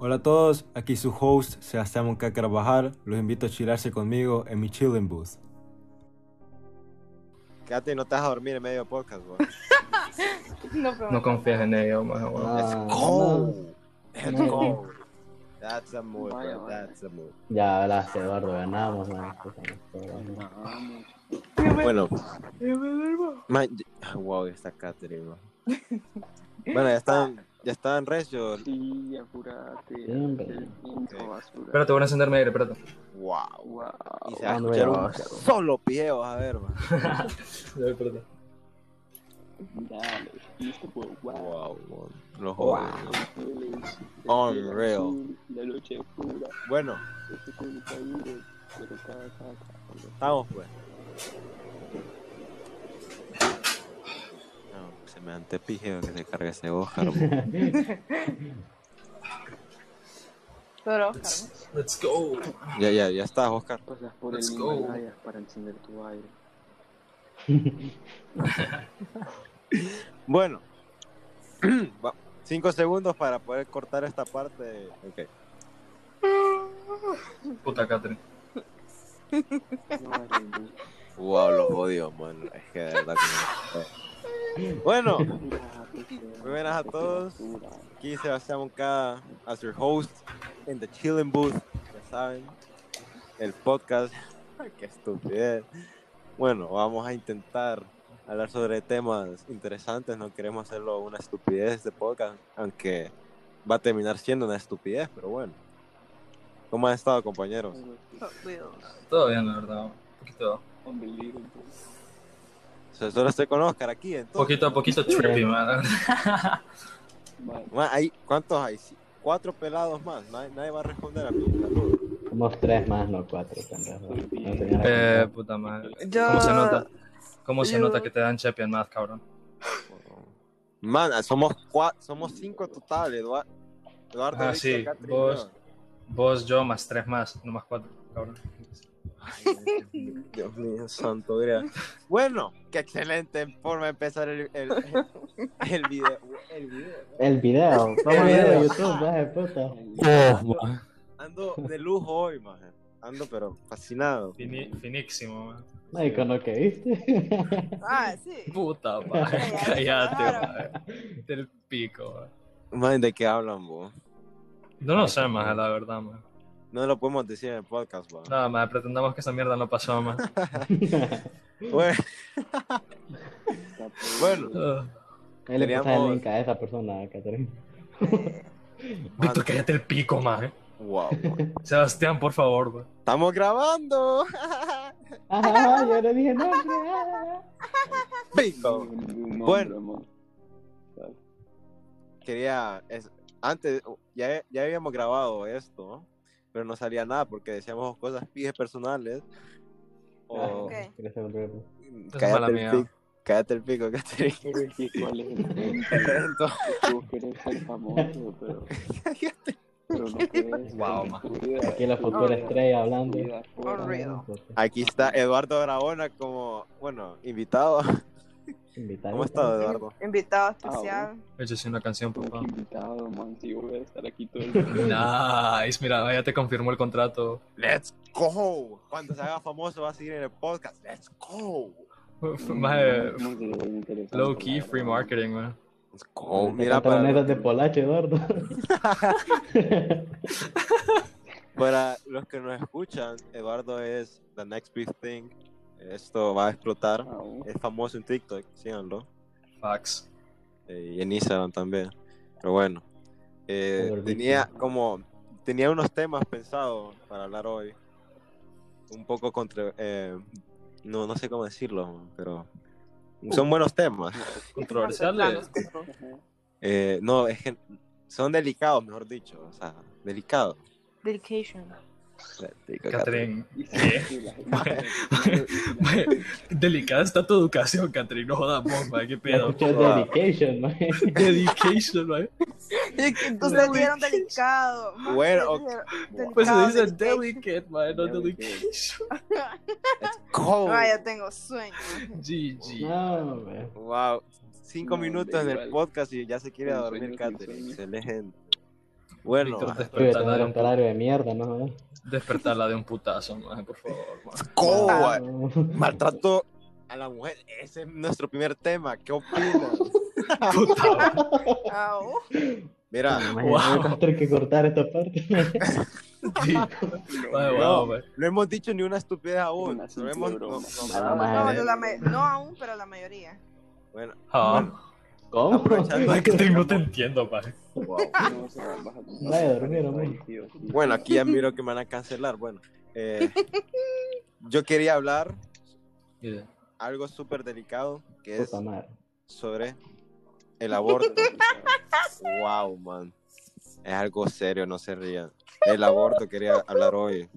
Hola a todos, aquí su host Sebastián Monca Carvajal. Los invito a chilarse conmigo en mi chilling booth. Quédate y no te vas a dormir en medio del podcast, bro. No, No confías en ellos, más Let's Ah, go. Let's go. That's a move, Vaya, bro. That's a move. Ya hablaste, Eduardo, ganamos, man. Bueno. Man, y- wow, está Catherine, bro. Bueno, ya están, ya están recios. Sí, apurate. Espérate, voy a encenderme aire, espérate. Wow. Wow. Y se va a escuchar un solo pie, vas a ver, man. Ya, espérate. Dale, wow. Wow, man. Los Wow. jóvenes. Unreal. La noche pura. Bueno, Este estamos pues. Me antepije que se cargue ese Oscar. Pero, Let's, let's go. Ya, ya, ya está, Oscar. Por Let's el go. Para encender tu aire. Bueno, cinco segundos para poder cortar esta parte. Ok. Puta Catherine. Wow, los odio, man. Es que de verdad que no. Bueno, muy buenas a todos. Aquí Sebastián Moncada, as your host in the chilling booth. Ya saben, el podcast. Qué estupidez. Bueno, vamos a intentar hablar sobre temas interesantes. No queremos hacerlo una estupidez este podcast, aunque va a terminar siendo una estupidez, pero bueno. ¿Cómo han estado, compañeros? Todo bien, la verdad. Un poquito, Unbelievable. O sea, solo estoy con Oscar aquí, entonces. poquito, a poquito trippy, man. Hay, ¿Cuántos hay? Cuatro pelados más. Nadie, nadie va a responder a mi saludo. Somos tres más, no cuatro. No Eh, puta madre. Yo- ¿Cómo se nota? ¿Cómo se yo- nota que te dan champion math, cabrón? Man, somos cua- somos cinco total, Eduardo. Eduardo, Ah, sí, vos. Vos, yo, más tres más, no más cuatro, cabrón. Ay, Dios mío, santo Dios. Bueno, qué excelente forma de empezar el, el, el video. El video. El video, vamos a ver YouTube, puta. Ando de lujo hoy, man. Ando pero fascinado. Fini- finísimo, man. Ay, con lo que viste. Ah, sí. Puta madre, Ya, ya, cállate, madre. Del pico, man. Man, ¿de qué hablan, vos? No lo sé, más, la verdad, man. No lo podemos decir en el podcast, man. Nada, más, pretendamos que esa mierda no pasó, man. Bueno, Bueno. Ah. Ahí le pasas el link a esa persona, Catherine. Víctor, cállate el pico, man. wow. man. Sebastián, por favor, man. Estamos grabando. Ajá, yo le dije ah. Pico. Bueno. Bueno. quería es- antes ya, ya habíamos grabado esto ¿no? Pero no salía nada porque decíamos cosas pijes personales o Ok. ¿Quieres hacer un reel? es cállate el, pico, cállate el pico. Pero es el querés ser famoso, pero, no. Wow, Aquí la futura estrella hablando. aquí está Eduardo Grabona como bueno invitado Invitado. ¿cómo estás Eduardo? Invitado especial. Hecho sí una canción, papá. invitado, man, si yo voy a estar aquí todo el día. Nice, mira, ya te confirmó el contrato. Let's go cuando se haga famoso va a seguir en el podcast Let's go interesante, low key free marketing, man. Let's go Mira, mira para, de Polache, Eduardo. para los que nos escuchan Eduardo es the next big thing esto va a explotar Ah, es famoso en TikTok síganlo Fax. eh, y en Instagram también. Pero bueno, eh, tenía como tenía unos temas pensados para hablar hoy, un poco contra, eh, no no sé cómo decirlo, pero son buenos temas. Controversiales. Eh, no es que son delicados, mejor dicho, o sea, delicados. Dedication. Catherine. Delicada está tu educación, Catherine. No jodas, vos, man. ¿Qué pedo? dedication, man. Dedication, man. Ustedes dijeron delicado. Bueno, Pues se dice delicate, man, no Delicate. dedication. Go. Ah, ya tengo sueño. GG. Wow, cinco minutos en el igual. podcast y ya se quiere dormir, Catherine. Excelente. Bueno, despertarla de un de mierda, ¿no? despertarla de un putazo, maje, por favor. maje. ¿cómo? Ah, Maltrato a la mujer. Ese es nuestro primer tema. ¿Qué opinas? Puta. Mira, Wow. voy a tener que cortar esta parte. Sí. Wow, no hemos dicho ni una estupidez aún. Una No hemos, aún, pero la mayoría. bueno, Ah, ¿Cómo? Maje, que te- no te entiendo, maje. wow. Ay. Bueno, aquí ya miro que me van a cancelar. Bueno, eh, yo quería hablar Yeah. algo súper delicado que es sobre el aborto. wow, man. Es algo serio, no se rían. El aborto quería hablar hoy,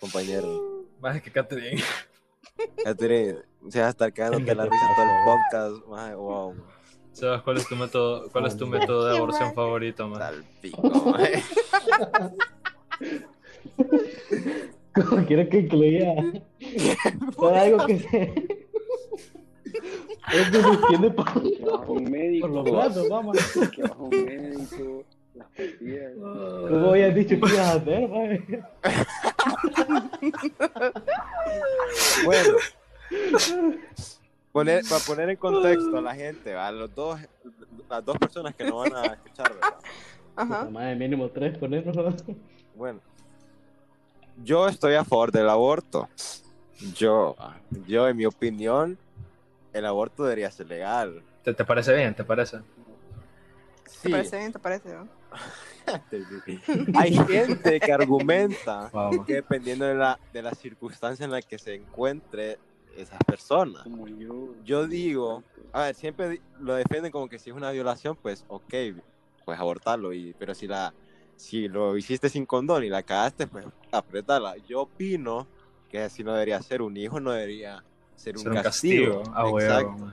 compañero. Maje, que Catherine. Catherine, se va a estar cagándote la risa todo el podcast. maje, wow, Sebas, ¿cuál es tu método, cuál es tu método de aborción favorito, maje? tal pico. ¿Cómo quiero que incluya? Todo algo que se... Es que se entiende por, un médico, por los brazos, vamos. que a un médico, las pastillas. ¿Cómo habías dicho que ibas a hacer? Bueno, poner, para poner en contexto a la gente, a los dos, las dos personas que no van a escuchar, ¿verdad? Ajá. Puta madre, mínimo tres ponernos. Bueno, yo estoy a favor del aborto. Yo, yo en mi opinión, el aborto debería ser legal. ¿Te, te parece bien? ¿Te parece? ¿Te Sí, parece bien? ¿Te parece? no? hay gente que argumenta Wow, que dependiendo de la, de la circunstancia en la que se encuentre esa persona. Como yo. Yo digo, a ver, siempre lo defienden como que si es una violación, pues ok, pues abortarlo, y, pero si la si lo hiciste sin condón y la cagaste, pues apretala. Yo opino que así no debería ser, un hijo no debería ser un, Ser un castigo. Ah, Exacto.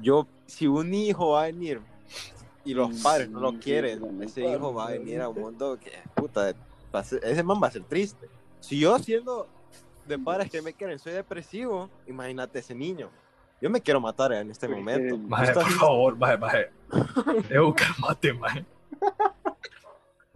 Yo, si un hijo va a venir y los Mm, padres no lo quieren, sí, ese hijo va a venir a un mundo que, puta, ese man va a ser triste. Si yo siendo de padres que me quieren, soy depresivo, imagínate ese niño. Yo me quiero matar en este momento. que- Maje, por favor, maje, maje. Ew, calmate, maje.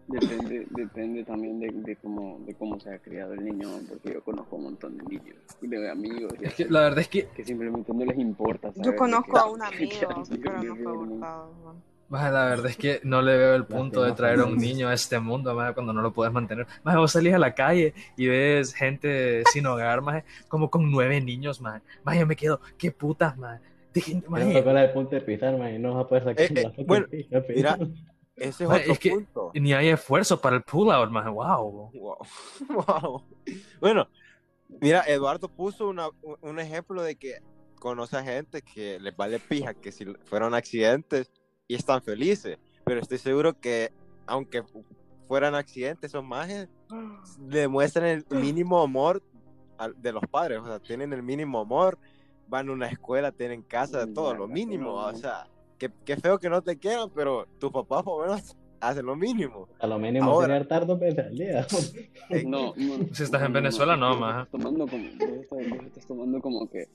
Depende, depende también de, de cómo, de cómo se ha criado el niño, porque yo conozco un montón de niños y de amigos y Es así, que la verdad es que, que simplemente no les importa. Yo conozco a que- un que amigo, sido pero no fue abortado. Maje, la verdad es que no le veo el punto de traer a un niño a este mundo, maje, cuando no lo puedes mantener. Maje, vos salís a la calle y ves gente sin hogar, maje, como con nueve niños, maje. Maje, yo me quedo, qué putas, maje. Dejen- maje, la de punto de pisar, man, y no vas a poder sacar Eh, eh, bueno, pija, mira. Ese es Maje, otro es que- punto. ni hay esfuerzo para el pull-out, maje, wow. Wow. Wow. Bueno, mira, Eduardo puso una- un- un ejemplo de que conoce a gente que les vale pija que si fueron accidentes y están felices, pero estoy seguro que aunque fueran accidentes, esos majes demuestran el mínimo amor de los padres, o sea, tienen el mínimo amor, van a una escuela, tienen casa, todo lo mínimo, o sea, qué, qué feo que no te quieran, pero tus papás por lo menos hacen lo mínimo. A lo mínimo Ahora. hartar dos veces al día. No, no, Si estás en Venezuela, no, maje. estás tomando como, estás tomando como que,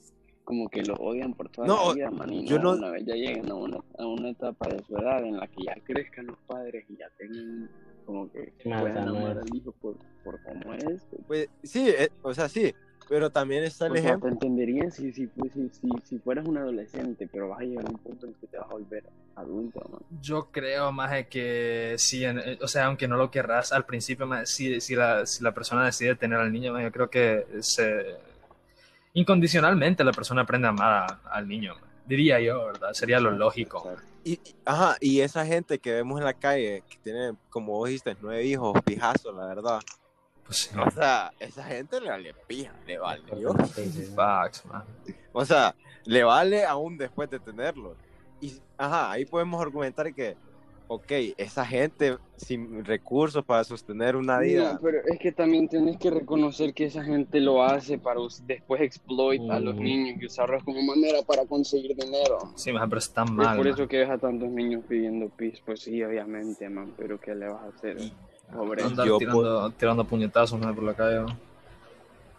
como que lo odian por toda No, la vida, man, y yo no, no- una vez ya lleguen a una, a una etapa de su edad en la que ya crezcan los padres y ya tengan como que man, sea, puedan no amar es- al hijo por, por cómo es. Pues sí, eh, o sea, sí, pero también está el O sea, ejemplo. te entendería si, si, fu- si, si, si fueras un adolescente, pero vas a llegar a un punto en que te vas a volver adulto, man. Yo creo, más que sí, eh, o sea, aunque no lo querrás al principio, maje, si, si, la, si la persona decide tener al niño, maje, yo creo que se, incondicionalmente la persona aprende a amar a- al niño, diría yo, ¿verdad? Sería lo lógico. Y, y- ajá, y esa gente que vemos en la calle, que tiene, como vos dijiste, nueve hijos, pijazos, la verdad. Pues sí, O sea, esa gente le vale pija, le vale. sí. facts, maje. O sea, le vale aún después de tenerlo. Y, ajá, ahí podemos argumentar que, ok, esa gente sin recursos para sostener una vida. No, pero es que también tienes que reconocer que esa gente lo hace para después exploit a los niños y usarlos como manera para conseguir dinero. Sí, maje, pero está Es mal. por maje. eso que ves a tantos niños pidiendo pis, pues sí, obviamente, man, pero ¿qué le vas a hacer? Pobre. Andar yo tirando, tirando puñetazos por la calle. ¿no?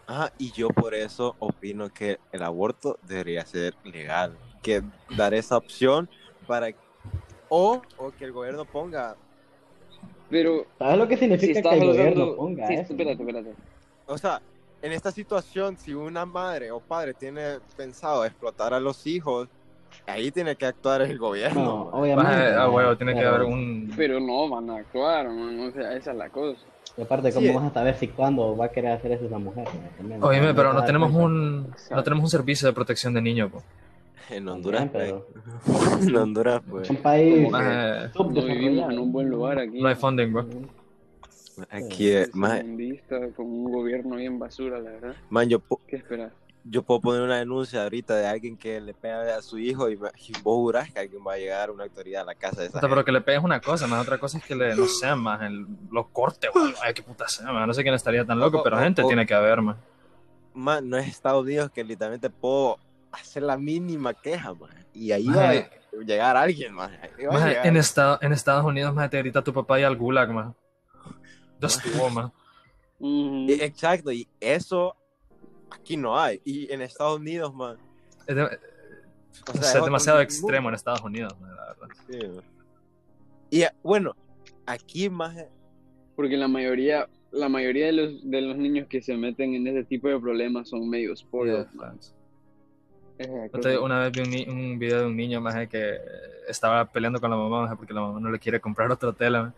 Ajá, y yo por eso opino que el aborto debería ser legal. Que dar esa opción para. O, o que el gobierno ponga Pero ¿Sabes lo que si significa estás que el gobierno usando... ponga Sí, eso? espérate, espérate. O sea, en esta situación, si una madre o padre tiene pensado explotar a los hijos, ahí tiene que actuar el gobierno. No, obviamente. Ah, maje, huevo, tiene que pero- haber un... Pero no van a actuar, man. O sea, esa es la cosa. Y aparte, ¿cómo Sí. vas a saber si cuándo va a querer hacer eso esa mujer? Oíme, pero no tenemos un... No tenemos un servicio de protección de niños, po. En Honduras, También, pues. en Honduras, pues. Un país Maje, No vivimos en un buen lugar aquí. no hay funding, bro. Aquí, eh, man, Tercermundista, con un gobierno bien basura, la verdad. man, yo, po- ¿Qué esperas? yo puedo poner una denuncia ahorita de alguien que le pega a su hijo y, y vos jurás que alguien va a llegar una autoridad a la casa de esa Puta, pero que le pegues una cosa, más otra cosa es que le, no sé, más el, los cortes, o algo. Ay, qué puta sea, man. No sé quién estaría tan loco, O- pero o- gente o- tiene que haber, man. Man, no es Estados Unidos que literalmente puedo hacer la mínima queja, man. Y ahí va a llegar alguien, man. Llegar. en, estado, en Estados Unidos, más te grita tu papá y al gulag, man. Ya estuvo, man. Ujú. Y- Exacto, y eso aquí no hay. Y en Estados Unidos, man. Es, de- o o sea, sea, es es otro demasiado extremo en Estados Unidos, man, la verdad. Sí, man. Y eh, bueno, aquí más Porque la mayoría, la mayoría de los, de los niños que se meten en ese tipo de problemas son medio spoiled, man. Esa es la Yo cosa. te- una vez vi un, ni- un video de un niño más que estaba peleando con la mamá maje, porque la mamá no le quiere comprar otra tela. maje.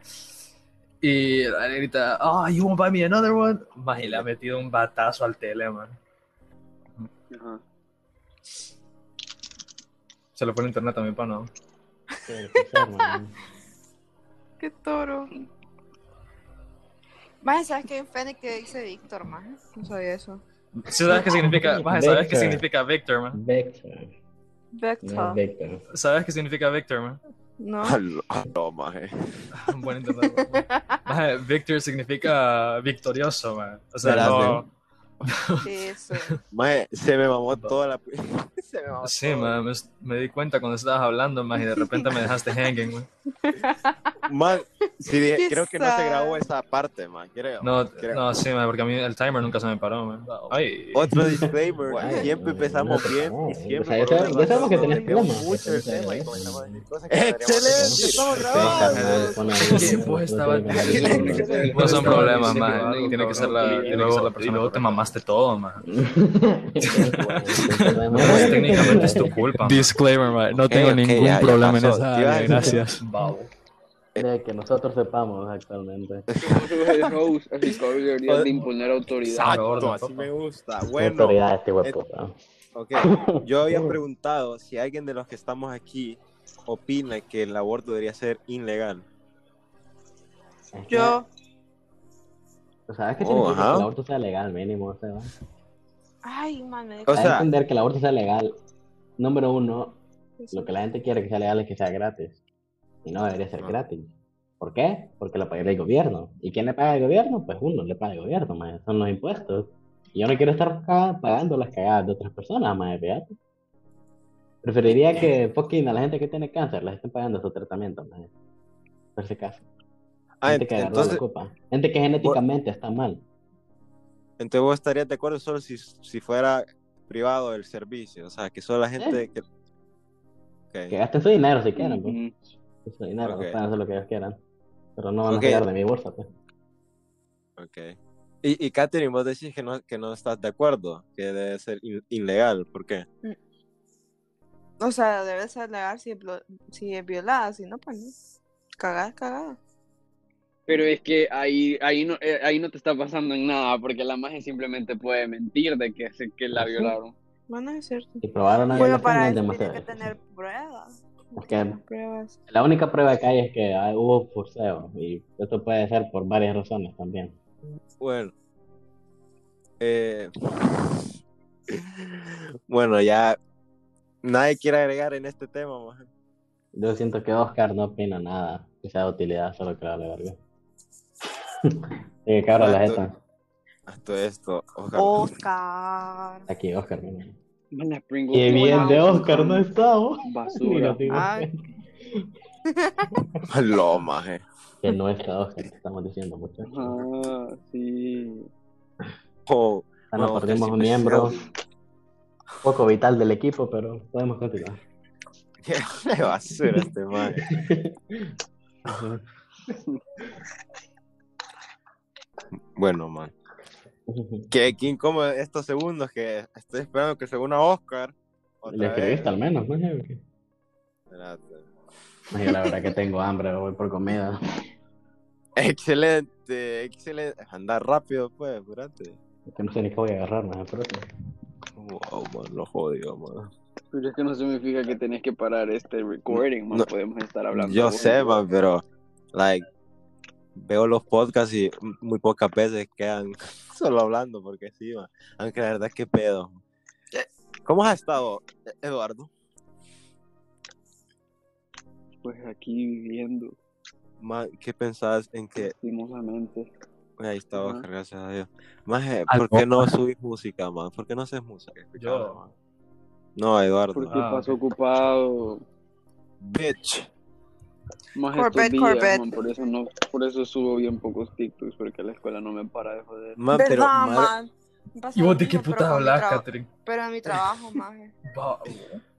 Y la grita, oh, you won't buy me another one. Y le ha metido un batazo al tele, man. Se lo pone internet también para no. Qué toro. Más, ¿sabes que hay un Fénix que dice Víctor, más? No sabía eso. Sí, ¿Sabes qué significa? maje, ¿Sabes qué Vector. significa Victor, man? Vector. No Vector. Vector. ¿Sabes qué significa Victor, man? No. Aló, aló, maje. Un buen. Maje, Victor significa victorioso, man. O sea, no. Eso. Maje, se me mamó toda la. se me mamó Sí, man, me, me di cuenta cuando estabas hablando, más y de repente me dejaste hanging, man. Man, sí, dije- creo que no se grabó esa parte, man. Creo. No, creo. no, sí, man, porque a mí el timer nunca se me paró, man. Ay, Otro disclaimer, Ay, siempre empezamos bien y o siempre sea, ya sabemos- que tenés problemas, mucho sea, tema y eso. comenzamos a decir cosas que deberíamos ¡Excelente! ¡Estamos grabados! no estaba- no son problemas, algo, Tiene que ser la, y tiene que luego- ser la y persona luego correcta. te mamaste todo, man. Pues, técnicamente es tu culpa. man. Disclaimer, man. No Ok, tengo ok, ningún ya, ya problema en pasó. esa área, gracias. Babo. De que nosotros sepamos actualmente. Somos el host, así que ahora deberías de imponer autoridad. Exacto, así me gusta. Bueno, autoridad este eh, hueputa. ok. Yo había preguntado si alguien de los que estamos aquí opina que el aborto debería ser ilegal. Yo. ¿Sabes qué Oh, significa ajá. que el aborto sea legal, mínimo? O sea, Ay, man, me O sea- entender que el aborto sea legal. Número uno, lo que la gente quiere que sea legal es que sea gratis. Y no debería ser gratis. ¿Por qué? Porque lo paga el gobierno. ¿Y quién le paga el gobierno? Pues uno le paga el gobierno, mae. son los impuestos. Y yo no quiero estar pagando las cagadas de otras personas, más fíjate. Preferiría que fucking a la gente que tiene cáncer les estén pagando su tratamiento, mae. Por ese caso. Ah, Gente ent- que entonces. Gente que genéticamente está mal. entonces vos estarías de acuerdo solo si, si fuera privado el servicio. O sea, que solo la gente que... Ok. Que gasten su dinero si quieren, pues. Su dinero, Ok. pueden hacer lo que ellos quieran. Pero no van a sacar de mi bolsa, pues. Ok. Y, y Catherine, vos decís que no, que no estás de acuerdo, que debe ser in- ilegal. ¿Por qué? O sea, debe ser legal si si es violada, si no, pues no. Cagada, cagada. Pero es que ahí, ahí, no, eh, ahí no te está pasando en nada, porque la magia simplemente puede mentir de que, se- que la violaron. Bueno, es cierto. Y probar una Bueno, para es eso demasiado. tiene que tener pruebas. La única prueba que hay es que hay- hubo forceo. Y esto puede ser por varias razones también. Bueno. Eh, bueno, ya nadie quiere agregar en este tema, maje. Yo siento que Oscar no opina nada que sea de utilidad, solo que vale verga. Que cabra la jeta. Hasta esto, Oscar. Oscar. Aquí, Oscar. mira. Mana, Pringles Qué bien de Oscar, no estaba. Basura. Lo, maje. Que no está Oscar, te estamos diciendo, muchachos. Ah, sí. Oh, Ah, no, no, perdimos un sí, miembro sí. poco vital del equipo, pero podemos continuar. Qué basura este maje. Bueno, man. Que, que incómodo estos segundos que estoy esperando que se una Oscar. Le escribiste al menos, ¿no? Espérate. Ay, la verdad que tengo hambre, voy por comida. Excelente, excelente. Anda rápido, pues, espérate. Es que no sé ni qué voy a agarrar, más Wow, man, lo jodido, man. Pero es que no significa que tenés que parar este recording, man. No. Podemos estar hablando. Yo sé, man, pero, like, veo los podcasts y muy pocas veces quedan solo hablando, porque sí, man. Aunque la verdad es que pedo. ¿Cómo has estado, Eduardo? Pues aquí viviendo, Man, ¿Qué pensás en que lastimosamente. Ahí está. Oscar, gracias a Dios. Maje, Algo, ¿por qué no subís música, man? ¿Por qué no haces música? Explícame, Yo. man. No, Eduardo. Porque Ah, pasó ocupado Bitch. Más Corvette, estos días, Corvette. man. Por eso no, por eso subo bien pocos TikToks, porque la escuela no me para de joder. Man, ¿Verdad, pero, ma- man? ¿Y vos de qué mi hablas, Catherine? Pero en mi trabajo, maje.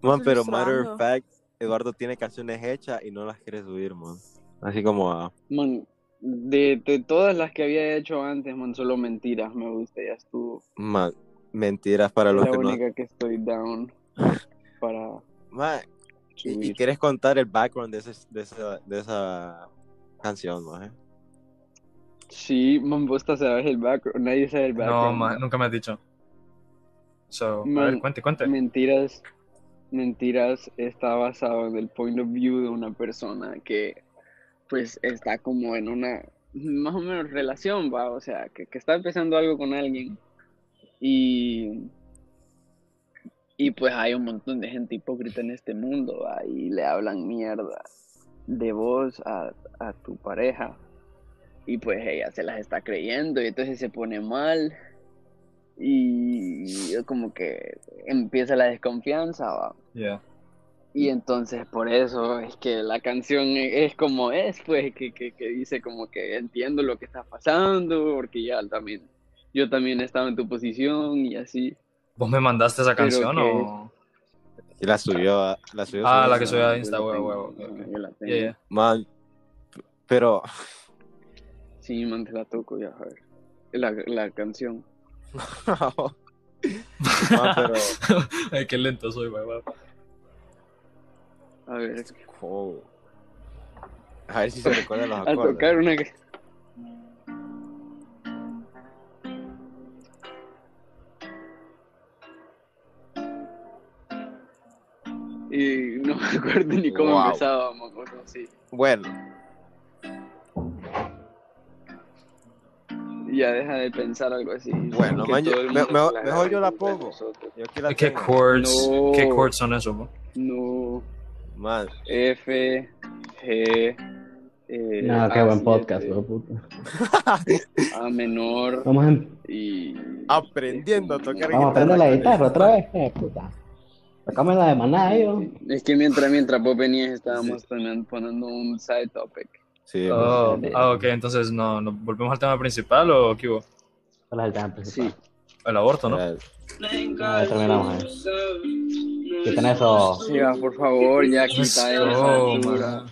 Man, pero matter of fact, Eduardo tiene canciones hechas y no las quiere subir, man. Así como a... Man, de, de todas las que había hecho antes, man, solo mentiras me gusta, ya estuvo. Man, mentiras para Es los la que no... única que estoy down para Man, y, y quieres contar el background de, ese- de, esa, de esa canción, man. Sí, man, vos te sabes el background, nadie sabe el No, background. ma, nunca me has dicho. So, a ver, cuente, cuente. Mentiras, Mentiras está basado en el point of view de una persona que pues está como en una más o menos relación, va, o sea, que, que está empezando algo con alguien y y pues hay un montón de gente hipócrita en este mundo, va, y le hablan mierda de vos a, a tu pareja y pues ella se las está creyendo y entonces se pone mal y como que empieza la desconfianza, va. Yeah. Y entonces por eso es que la canción es como es, pues, que, que, que dice como que entiendo lo que está pasando, porque ya también, yo también estaba en tu posición y así. ¿Vos me mandaste esa canción que- o...? Y la subió, a- la subió. Ah, subió la que a- subió a Insta, huevo, huevo. yo la tengo. Yeah, yeah. Man, pero, Sí, man, te la toco ya, a ver. La, la canción. man, pero, Ay, qué lento soy, huevo. A ver, oh. a ver si se recuerdan los a acordes. tocar una... acuerdo ni cómo Wow. empezaba, me acuerdo, sí. Bueno, Ya deja de pensar algo así. Bueno, man, yo- me- mundo mejor- yo la pongo. nosotros. yo aquí la ¿Qué chords? No. ¿Qué chords son esos, bro? No, Man, F, G, eh, No, qué buen A7, podcast, weón, puta. A menor Vamos a, em- y... aprendiendo a tocar vamos a aprender la guitarra otra vez, eh, puta. Tocame la de maná, yo. Es que mientras, mientras vos venías estábamos poniendo, poniendo un side topic. Sí, Oh, ah, ok, entonces no, no, ¿volvemos al tema principal o qué hubo? ¿Cuál es el tema principal? Sí. El aborto, ¿no? Ah, ya terminamos, eh. ¿Qué tenés eso? Sí, va, por favor, ya quita basura.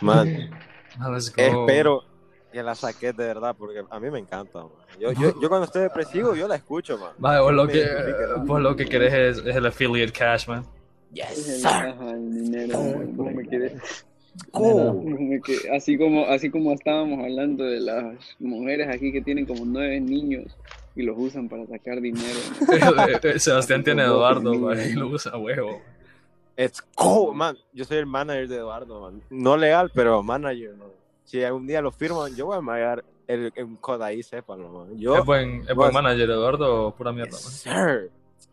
man. Man, Ah, let's go. espero que la saques de verdad, porque a mí me encanta, man. Yo, yo, yo cuando estoy depresivo, yo la escucho, man. Vale, vos lo Me que, vos lo que querés es, es el affiliate cash, man. Dinero, me Oh. me así como así como estábamos hablando de las mujeres aquí que tienen como nueve niños y los usan para sacar dinero. man. Sebastián tiene a Eduardo, man, y lo usa a huevo. It's cool, man. Yo soy el manager de Eduardo, man. No legal, pero manager, man. Si algún día lo firman, yo voy a mandar el, el code ahí, sépanlo, man. Yo, ¿Es buen, es buen manager, Eduardo, o pura mierda, man. sir.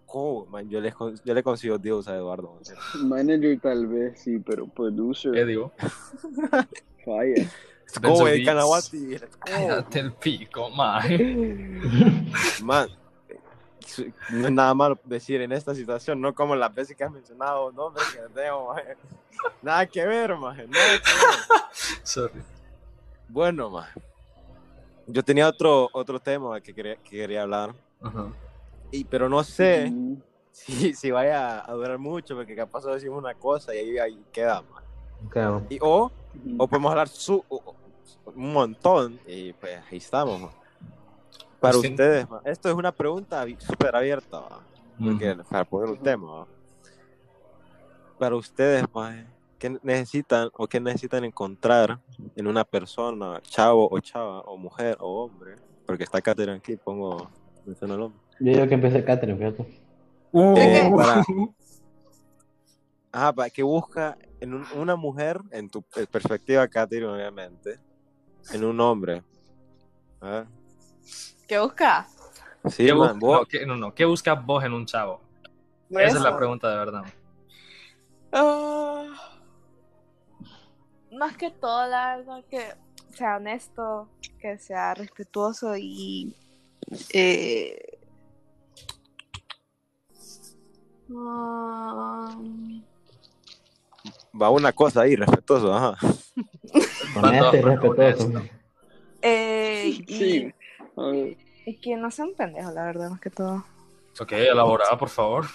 Cool, man. Yo le, yo le consigo deals a Eduardo, man. Manager tal vez sí, pero producer ¿Qué digo? Let's go, el Beats. Kanawati. Cállate el pico, man. Man, no es nada malo decir en esta situación, no como las veces que has mencionado nombres que tengo, man. Nada que ver, man. Nada que ver. Sorry. Bueno, man. Yo tenía otro, otro tema que quería, que quería hablar, Ajá. y, pero no sé si, si vaya a durar mucho, porque capaz decimos una cosa y ahí, ahí queda, man. Ok, Y, o O podemos hablar su, un montón y pues ahí estamos. ma. Para Pues sí. ustedes, ma, esto es una pregunta súper abierta, ma, porque para poner un tema. ma. Para ustedes, ma, ¿qué necesitan o qué necesitan encontrar en una persona, chavo o chava, o mujer o hombre? Porque está Catherine aquí, pongo, menciono el hombre. Yo digo que empecé Catherine, fíjate. Eh, Uh. para, ajá, para que busca en un- una mujer, en tu eh, perspectiva, Catherine, obviamente, en un hombre. ¿Ah? ¿Qué busca? Sí, ¿Qué man, busca- vos- no, ¿qué, no, no, ¿qué buscas vos en un chavo? Esa es la pregunta de verdad. Ah, más que todo, la verdad, que sea honesto, que sea respetuoso y. Eh, va una cosa ahí, respetuoso, ajá. Honesto y respetuoso. eh, y, Sí. Y que no sean pendejos, la verdad, más que todo. Ok, elaborada, por favor.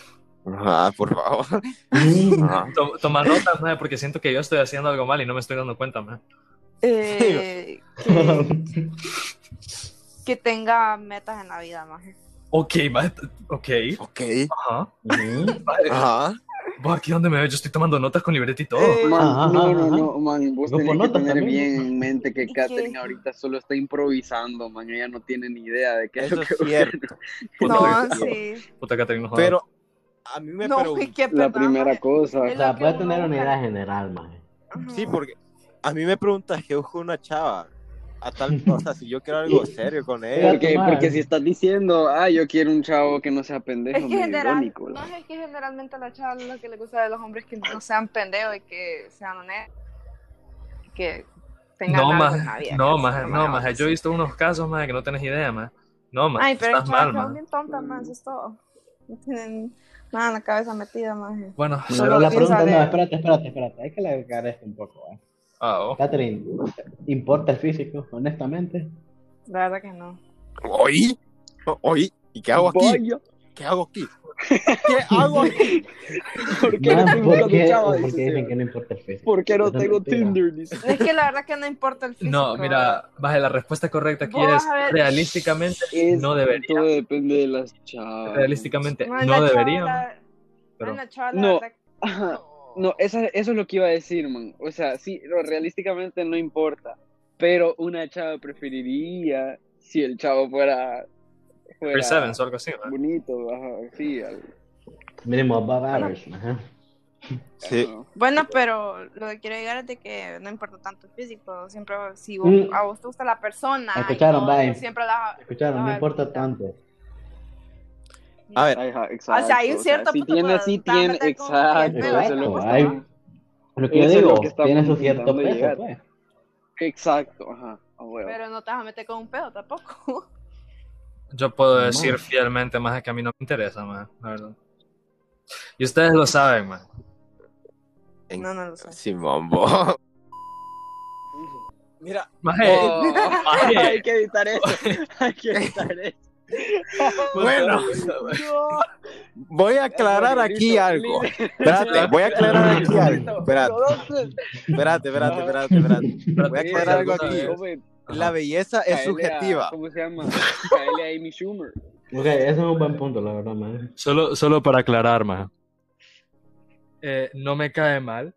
Ajá, por favor. To- Toma notas, mae, porque siento que yo estoy haciendo algo mal y no me estoy dando cuenta, mae. Eh, que, que tenga metas en la vida, más. Ok, ok. Ok. Ajá. Ajá. ¿Vos aquí donde me ves? Yo estoy tomando notas con libreta y todo. Eh, Man, Ajá, no, no, no, man, vos Yo tenés por que tener también, bien ¿no? en mente que ¿Y Katherine qué? ahorita solo está improvisando, man, ella no tiene ni idea de qué es Eso lo es que cierto. No, Eso es sí. Puta Catherine, no jodas. Pero a mí me No, qué La primera cosa. O sea, puede tener una idea general, maje. Sí, porque a mí me preguntas que busco una chava. A tal, o sea, si yo quiero algo serio con ella. Porque, porque si estás diciendo, ah, yo quiero un chavo que no sea pendejo, Es que, medio general, irónico, no, ¿verdad? es que generalmente a la chava lo que le gusta de los hombres es que no sean pendejos y que sean honestos. Que tengan No, vida, no, se no, a Yo he visto unos casos, maje, que no tenés idea, maje. No, maje, Ay, pero estás mal, maje. bien tontas, más, eso es todo. No tienen nada la cabeza metida, más. Bueno, Solo la pregunta, no, espérate, espérate, espérate. Hay que alargar esto un poco. ¿eh? ah, oh. Catherine, ¿importa el físico, honestamente? La verdad que no. ¿Oí? ¿Oí? ¿Y qué hago aquí? Vaya, ¿Qué hago aquí? ¿Qué hago aquí? ¿por qué no Man, estoy ¿Por buscando qué, chava? ¿por Dice qué dicen que no importa el físico? ¿Por qué no Eso es tengo. Tinder? Dice. Es que la verdad que no importa el físico. No, mira, baje, la respuesta correcta aquí es realísticamente Es- no debería. Todo depende de las chavas. Realísticamente No, no debería. la- pero- en la chava, la No. verdad-. No, esa- eso es lo que iba a decir, man. O sea, sí, no, realísticamente no importa. Pero una chava preferiría si el chavo fuera. Fuera Chris Evans o algo así, maje. bonito, ajá, sí. al- Mínimo above average. Ajá. Sí. Bueno, pero lo que quiero llegar es de que no importa tanto el físico. Siempre, si vos- Mm. a vos te gusta la persona. Escucharon, bye. Siempre la. Escucharon, no la- importa tanto. A ver, Ajá, exacto. O sea, hay un o sea, cierto si punto, tiene, sí tiene, exacto. gente, Eso es ¿no? lo hay- Lo que yo Eso es lo digo, que tiene su cierto peso, pues. Exacto, ajá. Pero no te vas a meter con un pedo tampoco. Yo puedo No. decir fielmente más que a mí no me interesa, más, la verdad. Y ustedes lo saben, man. en- No, no lo sé. Simón, bo. Mira, Maje, Oh, maje. hay que editar eso. Hay que editar eso. bueno, voy a aclarar aquí algo. Espérate, voy a aclarar aquí algo. Espérate, espérate, espérate, espérate. Voy a aclarar algo aquí. La belleza es a- subjetiva. ¿Cómo se llama? Caele a Amy Schumer. Ok, ese es un buen punto, la verdad, man. Solo, solo para aclarar, más. Eh, no me cae mal.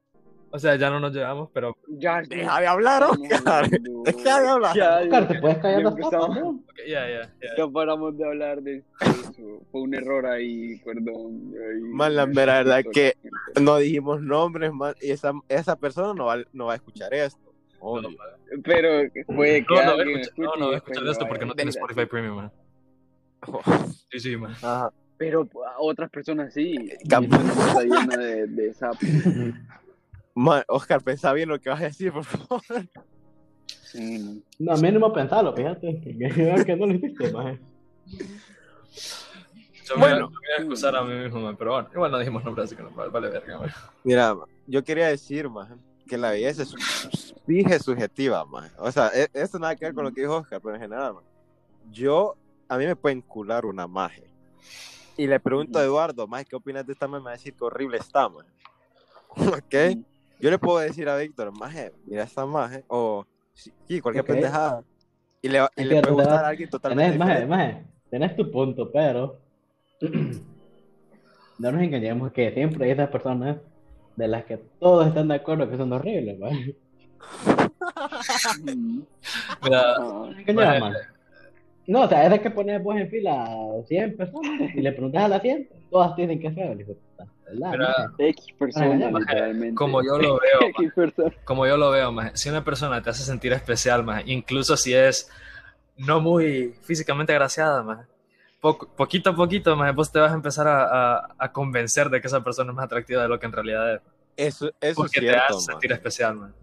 O sea, ya no nos llevamos, pero Ya, Deja de hablar, Oscar. Deja de hablar. Ya, Oscar, ¿te puedes callar ya las empezamos. ya, ya, ya. Ya paramos de hablar de eso. Fue un error ahí, perdón. Ahí. Man, la mera verdad que no dijimos nombres, man, y esa, esa persona no va, no va a escuchar esto. No, Obvio. Pero puede que no, no, voy a alguien escuchar, no, escuche no voy a y escuchar esto porque no tiene Spotify. Premium, man. Sí, sí, man. Ajá. Pero a otras personas sí. Mente está llena de, de sapos. Man, Oscar, pensá bien lo que vas a decir, por favor. Sí. No, mínimo pensarlo, fíjate. Que, que, que no lo hiciste, man. Yo me- Bueno. me voy a excusar a mí mismo, man, pero bueno, igual no dijimos nombres, así que no vale, vale verga, man. Mira, yo quería decir, man, que la belleza es fije subjetiva, man. O sea, e- eso nada que ver con lo que dijo Oscar, pero en general, man. Yo, a mí me pueden cular una maje. Y le pregunto a Eduardo, más ¿qué opinas de esta man? Me va a decir que horrible está, man. ¿Ok? yo le puedo decir a Víctor, maje, mira esta maje, o sí, cualquier Ok. pendejada. Y le, y le puede gustar a alguien totalmente Tenés, maje, maje, tenés tu punto, pero no nos engañemos que siempre hay esas personas de las que todos están de acuerdo que son horribles. Mira, Ah, No o sea, es de que pones vos en fila a 100 personas y le preguntas a las 100, todas tienen que ser. ¿Verdad? X persona, Maje, literalmente. como yo lo veo, como yo lo veo, maje, si una persona te hace sentir especial, maje, incluso si es no muy físicamente agraciada, maje, poco- poquito a poquito, maje, vos te vas a empezar a, a- a convencer de que esa persona es más atractiva de lo que en realidad es. Eso, eso es Porque te cierto, hace maje. sentir especial, maje.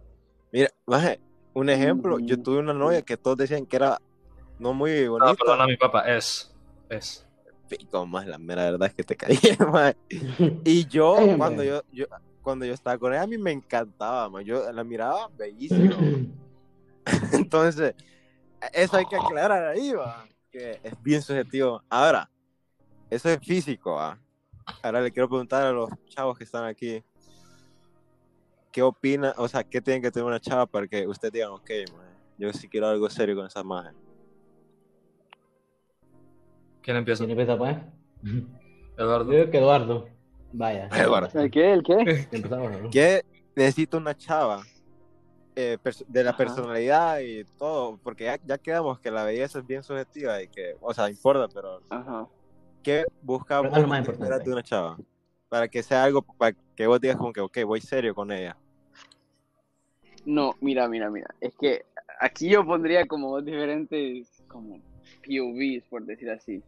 Mira, maje, un ejemplo, yo Ujú. tuve una novia que todos decían que era no muy No, bonita. perdona, mi papá, es. Es. Pico, más la mera verdad es que te caí, maje. Y yo, cuando yo, yo, cuando yo estaba con ella, a mí me encantaba, maje. Yo la miraba bellísima. Entonces, eso hay que aclarar ahí, va. Que es bien subjetivo. Ahora, eso es físico, va. Ahora le quiero preguntar a los chavos que están aquí. ¿Qué opina? O sea, ¿qué tiene que tener una chava para que ustedes digan, ok, yo sí quiero algo serio con esa maje? ¿Quién empieza? ¿Quién empieza, pues? Eduardo. Yo que Eduardo. Vaya. Eduardo. ¿El qué? ¿El qué? Empezamos, ¿no? ¿Qué necesita una chava? Eh, de la Ajá. personalidad y todo, porque ya, ya quedamos que la belleza es bien subjetiva y que, o sea, importa, pero Ajá. ¿qué busca Pero es lo vos más que importante. esperas de una chava? Para que sea algo, para que vos digas como que, ok, voy serio con ella. No, mira, mira, mira. Es que aquí yo pondría como dos diferentes como POVs, por decir así.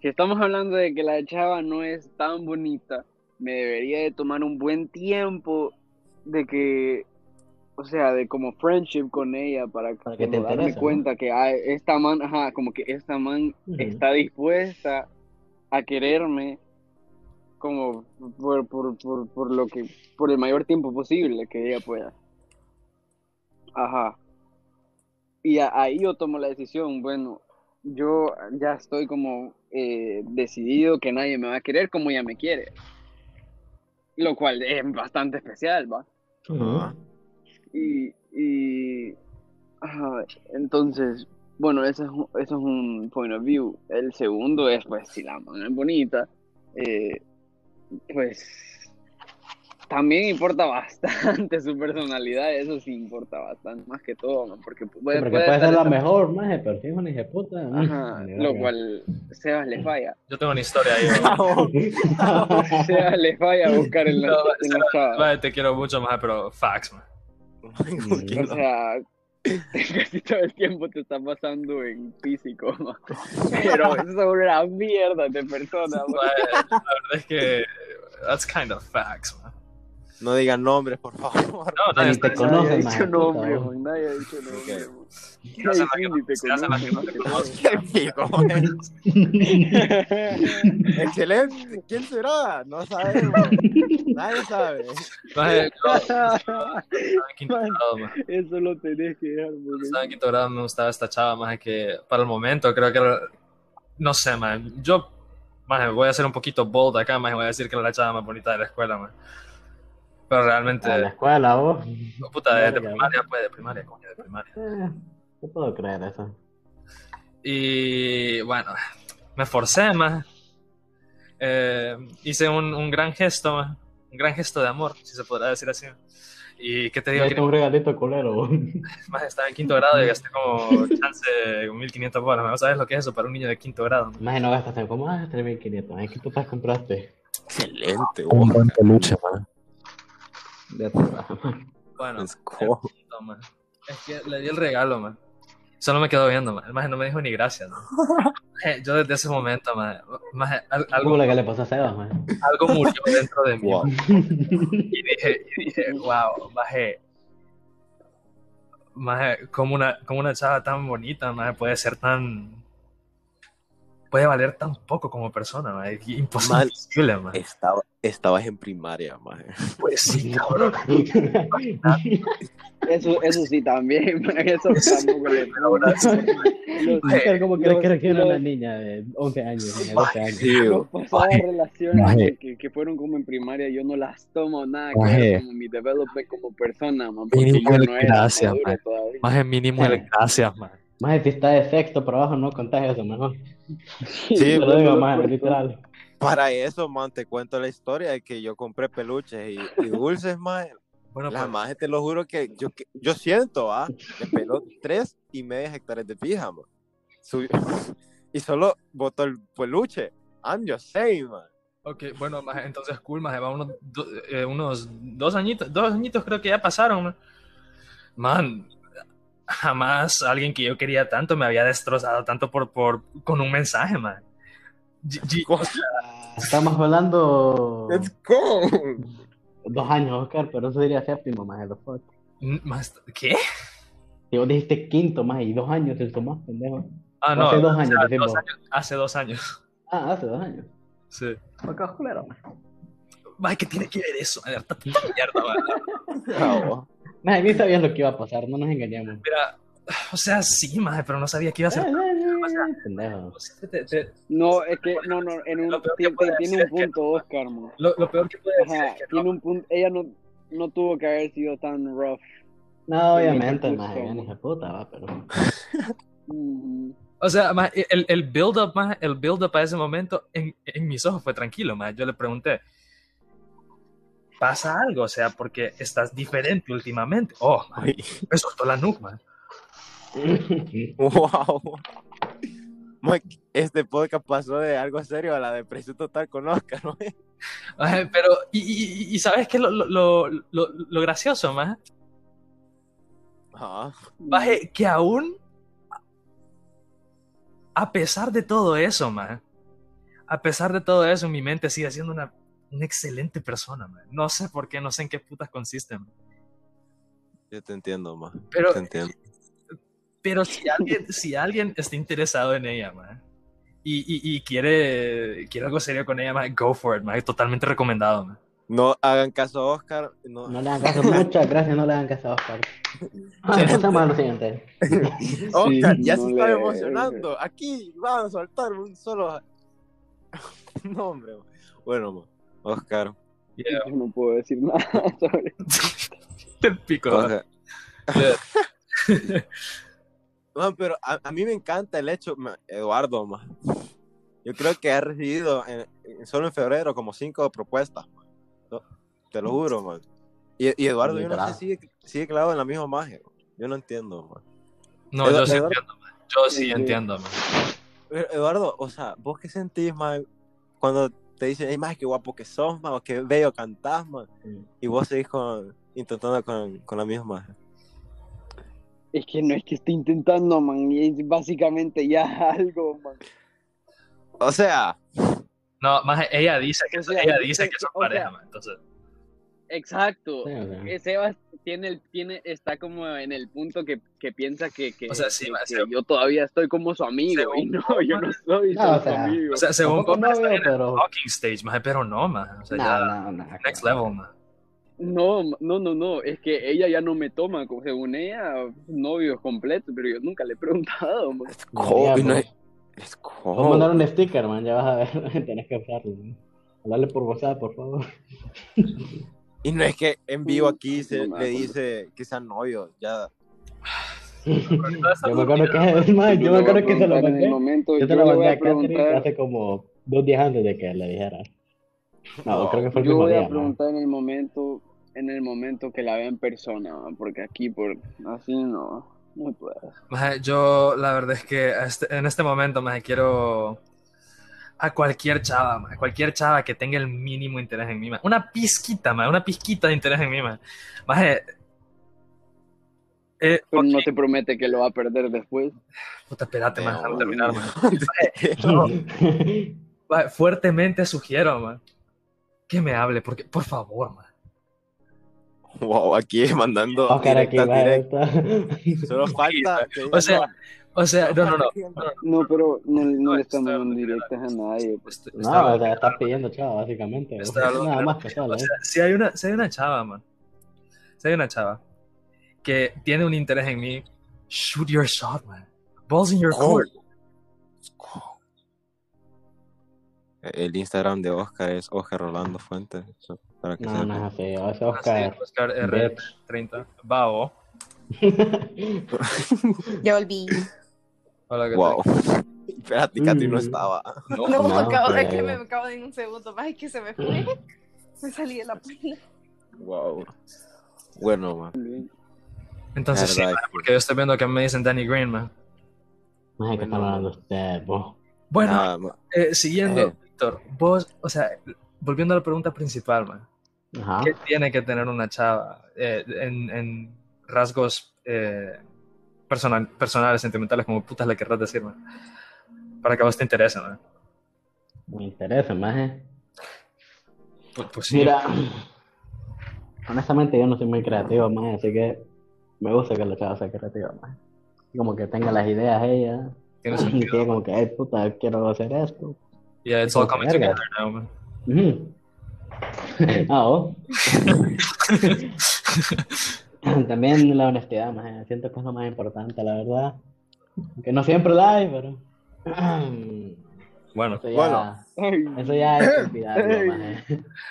Si estamos hablando de que la chava no es tan bonita, me debería de tomar un buen tiempo de que, o sea, de como friendship con ella para, Para que te darme ¿no? cuenta que ah, esta man, ajá, como que esta man está dispuesta a quererme como por, por, por, por lo que, por el mayor tiempo posible que ella pueda. Ajá. Y a- ahí yo tomo la decisión, bueno, yo ya estoy como eh, decidido que nadie me va a querer como ella me quiere. Lo cual es bastante especial, ¿va? Ujú. Y, y ajá, entonces, bueno, ese es, un- ese es un point of view. El segundo es, pues, si la man es bonita, eh, pues también importa bastante su personalidad, eso sí importa bastante, más que todo, man, porque puede, porque puede puede ser la esa- mejor, maje, pero si es una puta. mm, Ajá, ni lo cual Sebas le falla. Yo tengo una historia ahí. ¿no? Sebas le falla buscar en la, No, en la chava. Vale, te quiero mucho más, pero facts, man. O sea, casi todo el tiempo te está pasando en físico, man. Pero eso es una mierda de persona, man. La verdad es que that's kind of facts, man. No digan nombres, por favor. No, no, está- te conoce, Nadie ha dicho nombre. Nadie ha dicho nombre, man. Se te no conoce. Excelente. ¿Quién será? No sabemos. Nadie sabe. Eso lo tenés que dejar, estaba en quinto grado me gustaba esta chava, más que para el momento creo que era, no sé, man, yo, más voy a ser un poquito bold acá, más voy a decir que era la chava más bonita de la escuela, man. Pero realmente, A la escuela, vos. puta, de, de primaria, pues, de primaria, coño, de primaria. Eh, no puedo creer eso. Y bueno, me forcé, más. Eh, hice un, un gran gesto, más. Un gran gesto de amor, si se podrá decir así. Y qué te digo, Date un regalito culero, vos. más estaba en quinto grado y gasté como chance 1500 bolas. ¿no? ¿Sabes lo que es eso para un niño de quinto grado? man? Maje, no gastas ¿cómo gastar 1500? ¿En qué putas compraste? Excelente. Un buen peluche, man. Ya te vas, Bueno, go. No, man. Es que le di el regalo, man. Solo me quedó viendo, man. El maje no me dijo ni gracias, man. Yo desde ese momento, man, maje, al- Algo lo que le pasó a Sebas, maje. algo murió dentro de mí. Wow. Y dije, y dije, wow, maje. Maje, como una, como una chava tan bonita, maje, puede ser tan... Puede valer tan poco como persona, maje. Imposible, man. Estaba, estabas en primaria, maje. Pues sí, cabrón. Eso, eso sí también, man, eso tampoco le Los- Oscar, ¿cómo crees los- que requiere una niña de 11 años, de 12 años? Sí, Los pasadas Maje, relaciones que, que fueron como en primaria, yo no las tomo nada que como mi development como persona, man, Mínimo yo el no era gracias, man. Más en mínimo el gracias, man. Más si está de sexto por abajo, no contás eso, mejor. Sí, lo digo, por- literal. Para eso, man, te cuento la historia de que yo compré peluches y, y dulces, man. Bueno, La pues, maje, te lo juro que yo, que- yo siento, ¿ah? Que peló tres y media hectáreas de pija, man. Subió- y solo botó el peluche. I'm just saying, man. ok, bueno, maje, entonces cool, maje, va unos, do- eh, unos dos añitos, dos añitos creo que ya pasaron, man. Man, jamás alguien que yo quería tanto me había destrozado tanto por, por, con un mensaje, man. G- G- Estamos hablando Let's go. dos años, Oscar, pero eso diría séptimo, más más- ¿Qué? Si vos dijiste quinto, más y dos años el más pendejo. Ah, no, hace dos años, o sea, decimos. dos años- hace dos años. Ah, hace dos años. Sí. Acá, culero, man. Ay, ¿qué tiene que ver eso? Tanta mierda, man. Ni sabías lo que iba a pasar, no nos engañamos. Mira, o sea, sí, maje, pero no sabía que iba a ser. Eh, eh, eh, pendejo. Te- te- No, es que, no, no, en un, tiene, un es que- punto, Oscar, man. Lo, lo peor que puede decir Ajá, es que tiene no. un punto, ella no, no tuvo que haber sido tan rough. No, obviamente, más bien, hija de puta, va, pero. O sea, maje, el, el build-up, maje, el build-up a ese momento en, en mis ojos fue tranquilo, maje. Yo le pregunté, ¿pasa algo? O sea, porque estás diferente últimamente. Oh, maje, me soltó la nuca, maje. Wow. Mike, este podcast pasó de algo serio a la depresión total con Oscar, ¿no? Pero, y, y- y ¿sabes qué es lo, lo, lo, lo- lo gracioso? Ajá. Maje, que aún, a pesar de todo eso, man, a pesar de todo eso, mi mente sigue siendo una, una excelente persona, man. No sé por qué, no sé en qué putas consiste, man. Yo te entiendo, ma. Pero, Te entiendo. Pero si alguien, si alguien está interesado en ella, man, y, y, y quiere, quiere algo serio con ella, man, go for it, man. Totalmente recomendado, man. No hagan caso a Oscar. No. No le hagan caso, muchas gracias, no le hagan caso a Oscar. Ah, pasamos a lo siguiente. Oscar, Sí, ya no se está le- emocionando. Aquí van a soltar un solo. no, hombre. Bueno. Oscar. Yeah. Yo no puedo decir nada sobre El pico. Oscar. No, pero a, a mí me encanta el hecho, Eduardo, ma. Yo creo que ha recibido en- en- solo en febrero como cinco propuestas. No, te lo juro, man. Y, y Eduardo, yo no sé, sigue, sigue clavado en la misma magia. ma. Yo no entiendo, man. No, yo Edu- sí Eduardo- entiendo, man. Yo sí Sí. entiendo, man. Pero, Eduardo, o sea, ¿vos qué sentís, man, cuando te dicen, hey, más qué guapo que sos, man, o qué bello cantás, man, y vos seguís con, intentando con, con la misma magia? Es que no es que esté intentando, man, y es básicamente ya algo, man. O sea, No, más ella dice que, O sea, ella dice que- son sea- pareja, man. Entonces, Exacto. Sí, o sea. Eh, Sebas tiene, el- tiene, está como en el punto que, que piensa que, que, O sea, sí, que- yo todavía estoy como su amigo. según- Y no, yo no soy No, su o sea, amigo. o sea, según Tampoco Coca está en el pero. talking stage, man, pero no, man. O sea, ya, No, no, no. next level, man. No, no, no, no, es que ella ya no me toma, como según ella, novios completos, pero yo nunca le he preguntado, man. co- Ya, y no es, es Voy a mandar un sticker, man, ya vas a ver, tenés que usarlo. ¿no? Hablarle por WhatsApp, por favor. y no es que en vivo aquí se No le dice que sean novios, ya. Yo me acuerdo que, man, yo me acuerdo que se lo preguntar en el mandé. momento, Yo te lo mandé a a Catherine preguntar, hace como dos días antes de que le dijera. No, No, creo que fue el yo mismo voy a preguntar en el momento, en el momento que la vea en persona, man, porque aquí por así no, no puedo. Maje, yo la verdad es que a este- en este momento me quiero a cualquier chava, maje, cualquier chava que tenga el mínimo interés en mí, maje. una pizquita, maje, una pizquita de interés en mí, maje. Maje, eh, no te promete que lo va a perder después. puta, espérate, déjame No. terminar. No, fuertemente sugiero, maje, que me hable, porque, por favor, maje. Wow, aquí mandando Oscar aquí directas. esto. Solo falta O sea, O sea, no, no, no. No, pero no, le estamos dando directas a nadie. pues. Est- No, está- o sea, estás pidiendo chava, básicamente. Nada más que solo, O ¿eh? sea, si hay una, si hay una chava, man. Si hay una chava que tiene un interés en mí, shoot your shot, man. Balls in your court. El Instagram de Oscar es Oscar Rolando Fuentes. Para que No, no es así. O Así, sea, Oscar. Oscar R. 30. Bao. Ya volví. Hola, ¿qué Wow. Espérate, Katy no Mm. estaba. No, No, me acabo de pero- que me acabo de ir un segundo más y que se me fue. Me salí de la página. Wow. Bueno, man. Entonces, sí, man, porque yo estoy viendo que me dicen Danny Green, man. No sé qué están Bueno. hablando ustedes, vos. Bueno, ma- eh, siguiendo, Eh. Víctor, vos, o sea, volviendo a la pregunta principal, man. Ajá. ¿Qué tiene que tener una chava eh, en, en rasgos eh, personal, personales, sentimentales, como putas le querrás decir, man? Para que a vos te interese, man. Me interesa más, ¿eh? Pues, pues sí. Mira, honestamente yo no soy muy creativo más, así que me gusta que la chava sea creativa más. Como que tenga las ideas ella, tiene y sentido. que como que, ay puta, quiero hacer esto. Yeah, it's all coming together now, man. Ujú. Ah, ¿oh? También la honestidad, más, siento que es lo más importante, la verdad. Que no siempre la hay, pero. Bueno, Eso ya, Bueno. Eso ya es olvidarlo,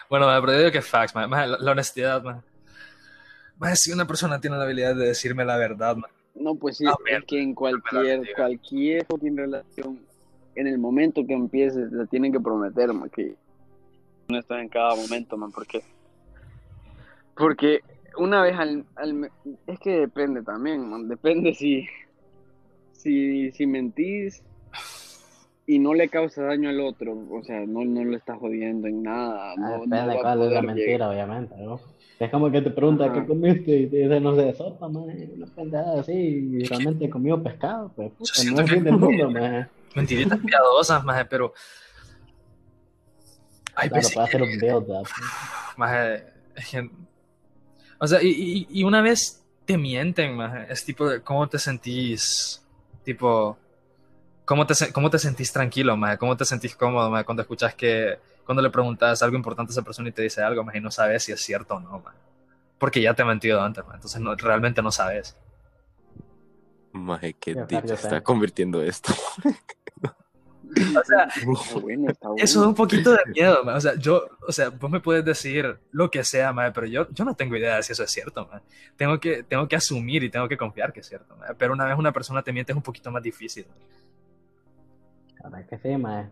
bueno, pero yo digo que facts, man. Man, la, la honestidad, man. Man, si una persona tiene la habilidad de decirme la verdad, man. No, pues sí, Ah, es que en cualquier, cualquier fucking relación, en el momento que empieces, la tienen que prometer, que no está en cada momento, man, porque porque una vez al, al me- es que depende también, man, depende si si si mentís y no le causa daño al otro, o sea, no, no lo estás jodiendo en nada, Ah, no, no Depende cuál es la mentira, llegar. obviamente, ¿no? Es como que te pregunta Ajá. qué comiste y te dice, no sé, sopa, maje, una pendejada así, y realmente comió pescado, pues puta, no es fin del mundo, maje. Mentiritas piadosas, man, pero. Hay Claro, puede hacer un build-up. Maje, es que- O sea, y, y- y una vez te mienten, maje, es tipo cómo te sentís, tipo, cómo te, cómo te sentís tranquilo, maje, cómo te sentís cómodo, maje, cuando escuchas que, cuando le preguntas algo importante a esa persona y te dice algo, maje, y no sabes si es cierto o no, maje. Porque ya te ha mentido antes, maje, entonces no, realmente no sabes. Maje, qué sé. está convirtiendo esto. O sea, Está bueno, está bueno. Eso da un poquito de miedo, man. O sea, yo, o sea, vos me puedes decir lo que sea, man, pero yo, yo no tengo idea de si eso es cierto, man. Tengo que, tengo que asumir y tengo que confiar que es cierto, man. Pero una vez una persona te miente es un poquito más difícil. La verdad que sí. Man,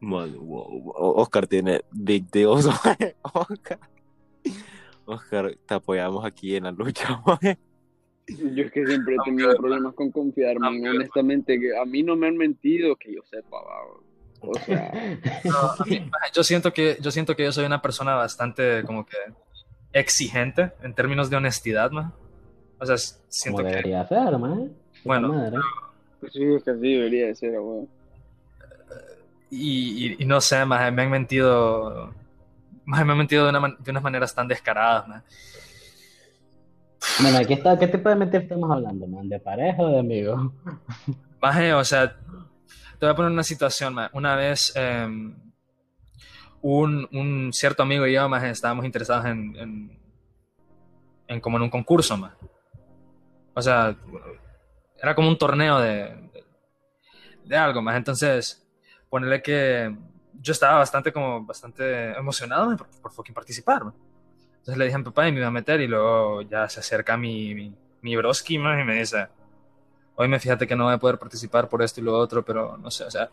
wow, wow. Oscar tiene big deals, maje. Oscar. Oscar, te apoyamos aquí en la lucha, maje. Yo es que siempre he tenido problemas con confiar, I'm man. good, Honestamente, que a mí no me han mentido que yo sepa. O sea, No, mí- yo siento que, yo siento que yo soy una persona bastante como que exigente en términos de honestidad, man. O sea, s- Como siento que, debería ser, Bueno. madre. pues sí, es que así debería de ser, weón. y, y- y no sé, man, me han mentido, man, me han mentido de, una man- de unas maneras tan descaradas, man. Bueno, aquí está, ¿qué tipo de mentira estamos hablando, man? ¿De pareja o de amigos? Maje, o sea, te voy a poner una situación, maje. Una vez em, un, cierto amigo y yo, maje, estábamos interesados en, en, como en un concurso, maje. O sea, era como un torneo de, de, algo, más. Entonces, ponerle que yo estaba bastante como, bastante emocionado maje, por, por fucking participar, maje. Entonces le dije a mi papá y me iba a meter y luego ya se acerca mi, mi, mi broski, maje, y me dice, hoy me fíjate que no voy a poder participar por esto y lo otro, pero no sé, o sea,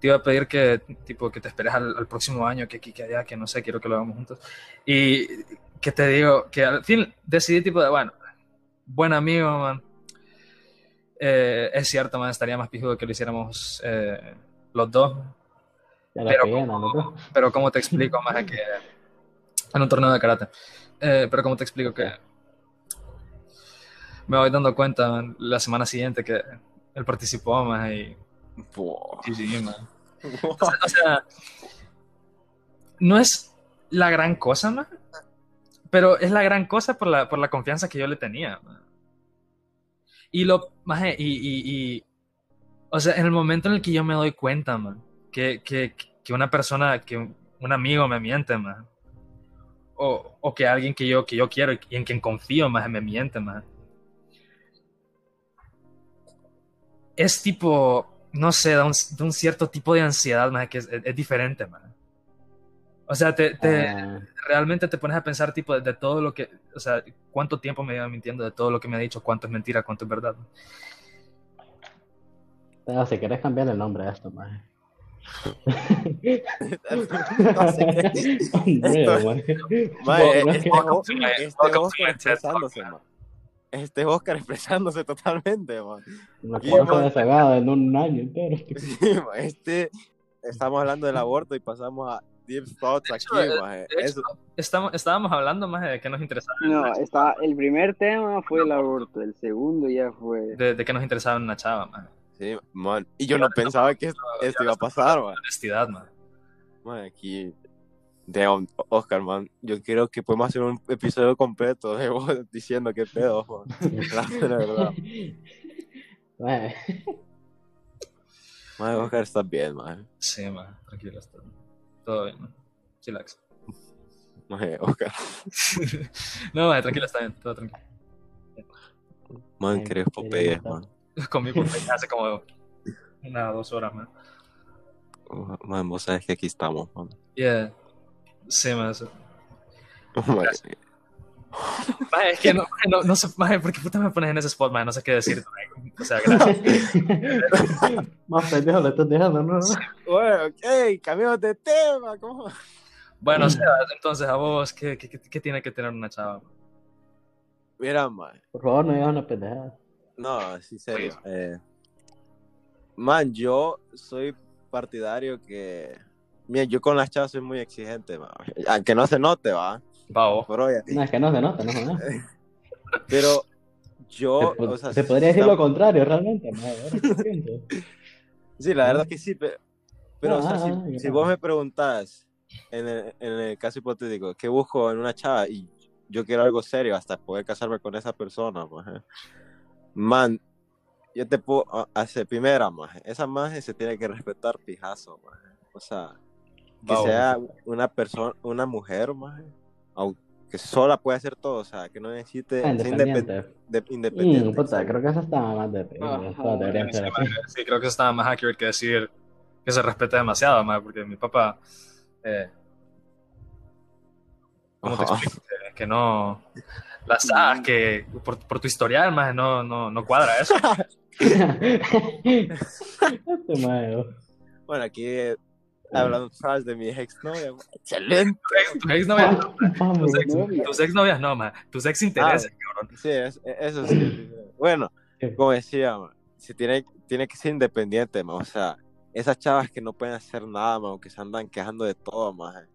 te iba a pedir que, tipo, que te esperes al, al próximo año, que aquí, que allá, que no sé, quiero que lo hagamos juntos. Y que te digo, que al fin decidí, tipo, de, bueno, buen amigo, man. Eh, es cierto, man, estaría más pijudo que lo hiciéramos eh, los dos, Pero pegué, como- ¿no? pero ¿cómo te explico, más que en un torneo de karate? Eh, pero ¿cómo te explico que me voy dando cuenta man, la semana siguiente que él participó más y Wow. man. O sea, o sea, no es la gran cosa, man, pero es la gran cosa por la, por la confianza que yo le tenía. man. Y lo, maje, y, y, y, o sea, en el momento en el que yo me doy cuenta, man, que, que, que una persona, que un, un amigo me miente, man, o, o que alguien que yo, que yo quiero y en quien confío, más me miente, man. Es tipo, no sé, da un, cierto tipo de ansiedad, man, que es, es, es diferente, man. O sea, te, te Ah, realmente te pones a pensar, tipo, de, de todo lo que, o sea, cuánto tiempo me lleva mintiendo, de todo lo que me ha dicho, cuánto es mentira, cuánto es verdad. pero si quieres cambiar el nombre a esto, maje. No sé qué. Maje. Este, Oscar- este expresándose, man. Este Oscar expresándose totalmente, man. Man. ser desagado en un año entero. Sí, man, Este, estamos hablando del aborto y pasamos a deep thoughts aquí, De hecho, man. De hecho, Eso, estamos, estábamos hablando más de qué nos interesaba, No, está, el primer tema fue el aborto, el segundo ya fue... de, de qué nos interesaba una chava, man. Sí, man. Y yo no pensaba que esto, esto iba a pasar, man. Honestidad, man. Man, aquí. Damn, Oscar, man. Yo creo que podemos hacer un episodio completo de vos diciendo qué pedo, man. La verdad. Maje, Man, Oscar está bien, man. Sí, man, tranquilo, está todo bien, man. Chillax. Man, Oscar. no, man, tranquilo, está bien, todo tranquilo. Man, qué Popeye, man. Comí por hace como una dos horas, man. Man, vos sabes que aquí estamos, man. Yeah. Sí, man. eso. Man, Maje, es que no, no, no sé, maje, ¿por qué puta me pones en ese spot, man? No sé qué decir. maje. O sea, gracias. Más pendejo le estás dejando, ¿no? Bueno, ok, cambiamos de tema, ¿cómo? Bueno, o sea, entonces a vos, ¿qué, qué, qué- qué tiene que tener una chava? Mira, man. Por favor, no digas una pendejada. No, sí, serio. Eh, man, yo soy partidario que. Mira, yo con las chavas soy muy exigente, man. Aunque no se note, va. Va, vos. Por hoy, No, es que no se nota, no se nota. Pero yo, Se, po- o sea, se sí podría decir está- lo contrario, realmente. pienso. Sí, la verdad que sí, pero, pero o sea, Ah, si, ah, si vos me preguntás en el, en el caso hipotético, ¿qué busco en una chava? Y yo quiero algo serio hasta poder casarme con esa persona, maje. Man, yo te puedo a- hacer primera, maje, esa maje se tiene que respetar pijazo, maje. o sea, que sea una persona, una mujer, maje, que sola puede hacer todo, o sea, que no necesite Ah, ser independiente. independ- de- independiente. Mm, puta, creo que eso está más de Ajá, Todas deberían ser así. Sí, creo que eso estaba más accurate que decir que se respete demasiado, más porque mi papá, eh, ¿cómo te explico? Que no, las sabes que por, por tu historial, más no, no, no cuadra eso. Este maje, Bueno, aquí eh, hablando de mi ex novia, excelente. Tus ex novias, tus ex, novia. tus ex novias no, más, tus ex intereses, cabrón. Sí, es- eso sí. Bueno, como decía, man, si tiene, tiene que ser independiente, man, o sea, esas chavas que no pueden hacer nada, man, o que se andan quejando de todo, man,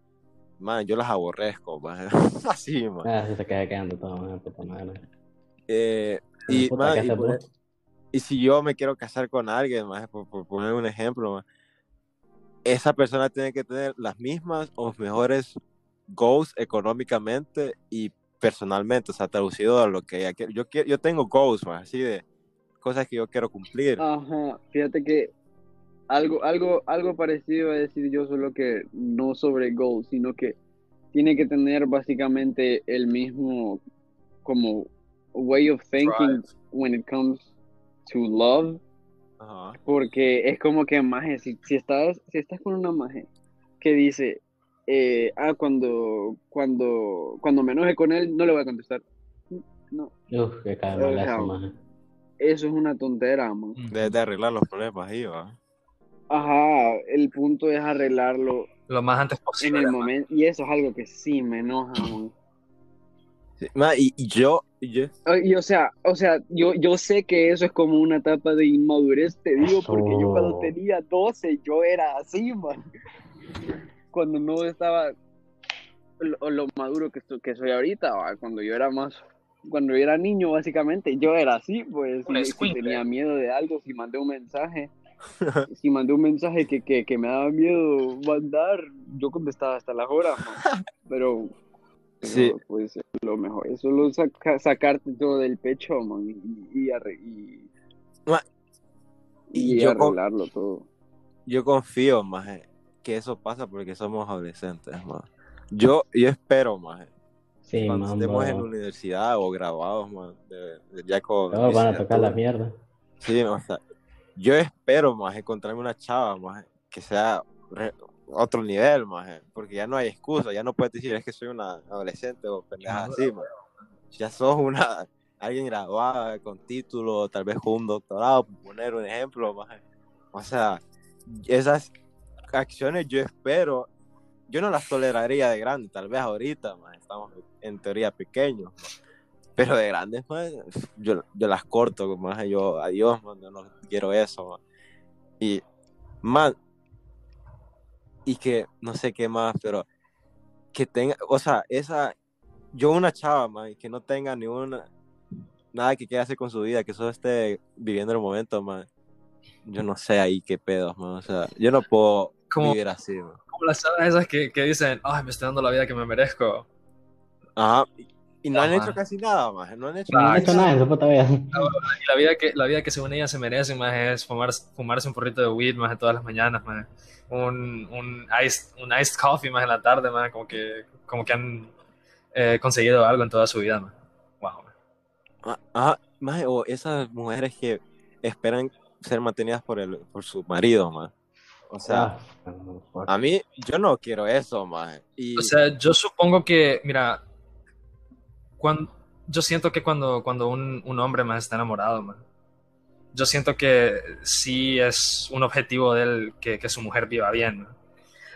man, yo las aborrezco, man, así, man. Ah, se queda quedando todo, maje, puta madre. Eh, y, Puta, man, ¿qué y, haces por- vos? y si yo me quiero casar con alguien, man, por, por poner un ejemplo, man, esa persona tiene que tener las mismas o mejores goals económicamente y personalmente, o sea, traducido a lo que ella quiere. Yo, quiero, yo tengo goals, man, así de cosas que yo quiero cumplir. Ajá, fíjate que algo, algo, algo parecido a decir yo, solo que no sobre goals, sino que tiene que tener básicamente el mismo como way of thinking when it comes to love, Ajá. porque es como que maje, si, si estás, si estás con una maje que dice, eh, ah, cuando, cuando, cuando me enoje con él, no le voy a contestar. No, Uf, mal eso, maje. eso es una tontera, man. De, de arreglar los problemas ahí, va. Ajá, el punto es arreglarlo Lo más antes en posible. el man. momento, y eso es algo que sí me enoja, man. Sí, ma, y, y yo, y yo, Y o sea, o sea, yo, yo sé que eso es como una etapa de inmadurez, te digo, porque yo cuando tenía 12, yo era así, man. Cuando no estaba lo, lo maduro que, estoy- que soy ahorita, va, cuando yo era más, cuando yo era niño, básicamente, yo era así, pues, si, tenía miedo de algo, si mandé un mensaje, si mandé un mensaje que, que, que me daba miedo mandar, yo contestaba hasta las horas, man. Pero Sí. pues lo mejor es solo saca- sacarte todo del pecho, man, y, y, arre- y, Ma- y yo con- arreglarlo todo. yo confío, maje, que eso pasa porque somos adolescentes, maje. Yo, yo espero, maje, Sí, cuando mambo. estemos en la universidad o graduados, man, de, de ya con Todos van a tocar la mierda. Sí, o sea, yo espero, más encontrarme una chava, más que sea re- otro nivel, más porque ya no hay excusa, ya no puedes decir es que soy una adolescente o pendeja así, maje. Ya sos una alguien graduada con título, tal vez con un doctorado, por poner un ejemplo, maje. O sea, esas acciones yo espero, yo no las toleraría de grande, tal vez ahorita, más estamos en teoría pequeños, maje. Pero de grandes, maje, yo, yo las corto, más yo, adiós, man, yo no quiero eso, man. Y, man, y que, no sé qué más, pero que tenga, o sea, esa, yo una chava, man, que no tenga ni una, nada que quiera hacer con su vida, que solo esté viviendo el momento, man, yo no sé ahí qué pedos, man, o sea, yo no puedo Como- vivir así, man. Como las chavas esas que, que dicen, ay, me estoy dando la vida que me merezco. Ajá, y, no han Ajá. hecho casi nada, man, no han hecho No han nada. hecho nada en su puta vida. Y la vida que, la vida que según ella se merece, más es fumar, fumarse un porrito de weed, más todas las mañanas, más un, un, iced, un iced coffee más en la tarde, más como que, como que han eh, conseguido algo en toda su vida, más. Wow. man. Ah, ah, maje, o esas mujeres que esperan ser mantenidas por el por su marido, man. O sea, Ah, a mí yo no quiero eso, man. Y O sea, yo supongo que, mira, cuando, yo siento que cuando, cuando un, un hombre más está enamorado, man, yo siento que sí es un objetivo de él que, que su mujer viva bien, man.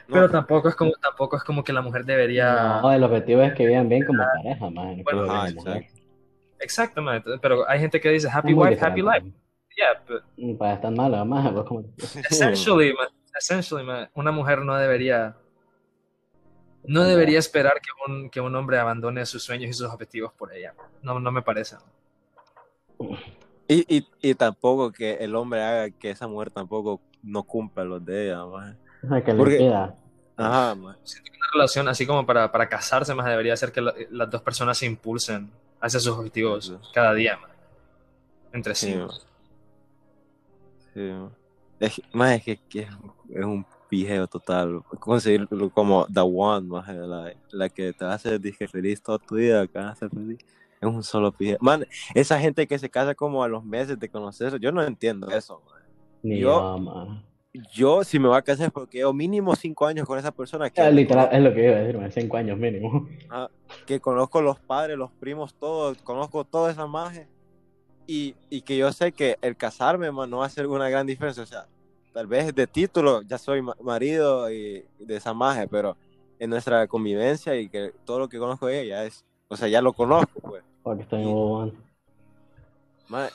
no, Pero tampoco es como, tampoco es como que la mujer debería. No, el objetivo es que vivan bien como pareja, man. Bueno, vivan ajá, como mujer. exacto. Exactamente. Pero hay gente que dice happy wife, happy life. Yeah, but. Para estar malo, más, pues como... essentially, man, essentially, man, una mujer no debería. No debería esperar que un, que un hombre abandone sus sueños y sus objetivos por ella. No, no me parece. Y, y, y tampoco que el hombre haga que esa mujer tampoco no cumpla los de ella, man. O sea, que le Porque- queda. Ajá, man. Siento que una relación así como para, para casarse más debería ser que la- las dos personas se impulsen hacia sus objetivos cada día, man. Entre sí. Sí, man. Sí, man. Es, que- man, es que, que es, es un pijeo total. Conseguirlo como The One, la, la que te hacer disque feliz toda tu vida, que vas a ser feliz. Es un solo pijeo. Man, esa gente que se casa como a los meses de conocerse, yo no entiendo eso, man. Ni Yo- man. Yo, si me voy a casar, es porque yo mínimo cinco años con esa persona que, Ya, literal, es lo que iba a decir, man. Cinco años mínimo. que conozco los padres, los primos, todos, conozco toda esa magia. Y, y que yo sé que el casarme, man, no va a ser una gran diferencia. O sea, tal vez de título ya soy ma- marido y, y de esa magia, pero en nuestra convivencia y que todo lo que conozco de ella ya es, o sea, ya lo conozco, pues. Porque estoy man.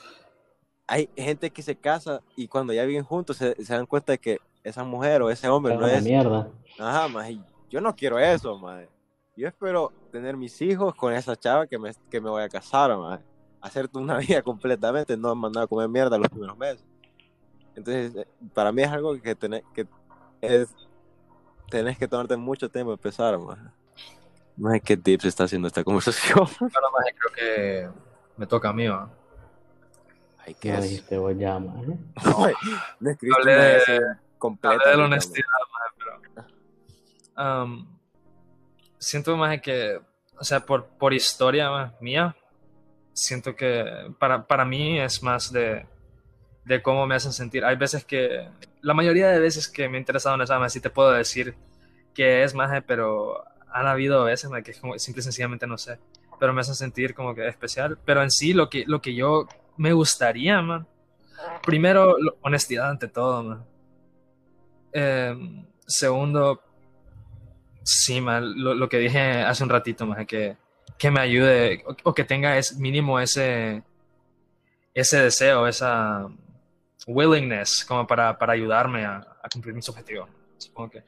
Hay gente que se casa y cuando ya viven juntos se, se dan cuenta de que esa mujer o ese hombre Es no es mierda. Ajá, más yo no quiero eso, madre. Yo espero tener mis hijos con esa chava que me, que me voy a casar, madre. Hacerte una vida completamente, no mandar a comer mierda los primeros meses. Entonces, eh, para mí es algo que tenés que es tenés que tomarte mucho tiempo en empezar. No sé qué tips está haciendo esta conversación. Ahora más creo que me toca a mí. Ay, qué es. dijiste vos ya, man. No escribiste Hablé una de-. Hablé la honestidad, pero. um, siento más que, o sea, por, por historia mía, siento que para, para mí es más de, de cómo me hacen sentir. Hay veces que, la mayoría de veces que me he interesado en esa, man, sí te puedo decir que es más, pero han habido veces man, que es como, simple y sencillamente no sé, pero me hacen sentir como que especial. Pero en sí, lo que, lo que yo me gustaría, man, primero, lo- honestidad ante todo, man. Eh, segundo, sí, man, lo, lo que dije hace un ratito, man, que, que me ayude o, o que tenga es mínimo ese, ese deseo, esa willingness como para, para ayudarme a, a cumplir mis objetivos. Supongo que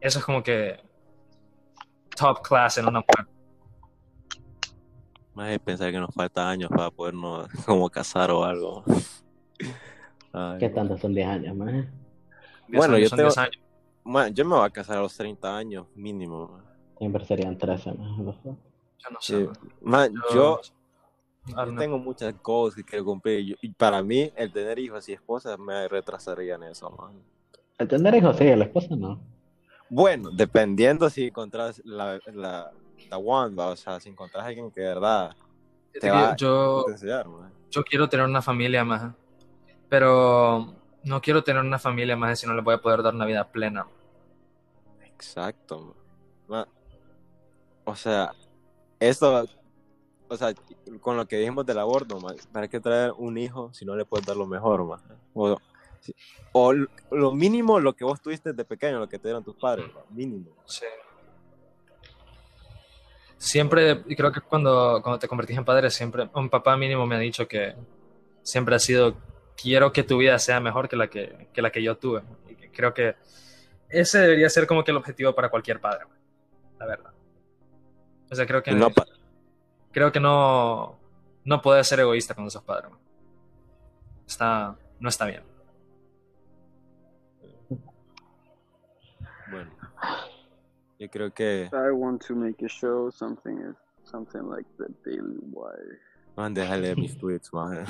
eso es como que top class en una mujer. Más de pensar que nos falta años para podernos como casar o algo. Ay, ¿Qué tanto son 10 años? Diez Bueno, años yo son tengo- diez años. Man, yo me voy a casar a los 30 años mínimo. man. Siempre serían 13 más. ¿no? Yo no sé. Sí. man. Yo, Ah, yo no. tengo muchas cosas que quiero cumplir. Yo- y para mí, el tener hijos y esposas me retrasaría en eso, man. El tener hijos sí, la esposa no. Bueno, dependiendo si encontrás la, la, la one, va, o sea, si encontrás a alguien que de verdad te va yo, a potenciar, man. yo quiero tener una familia más, pero no quiero tener una familia más si no le voy a poder dar una vida plena. Exacto. man. O sea, esto, o sea, con lo que dijimos del aborto, man, ¿para qué traer un hijo si no le puedes dar lo mejor, man? O, lo mínimo lo que vos tuviste de pequeño, lo que te dieron tus padres, man, mínimo. Sí. Siempre, y creo que cuando, cuando te convertís en padre, siempre, un papá mínimo me ha dicho que siempre ha sido, quiero que tu vida sea mejor que la que, que la que yo tuve. Y creo que ese debería ser como que el objetivo para cualquier padre, la verdad. O sea, creo que, no creo que no, no puedes ser egoísta cuando sos padre. Está, no está bien. bueno, yo creo que, I want to make a show, something something like the Daily Wire. man, déjale mis tweets, man.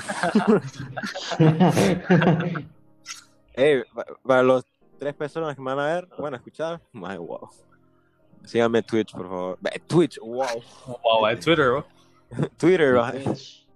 Hey, pa- para los tres personas que me van a ver, bueno, escuchar, my wow. Síganme Twitch, por favor. Twitch, wow. Wow, en Twitter, bro. Twitter, va. Bitch.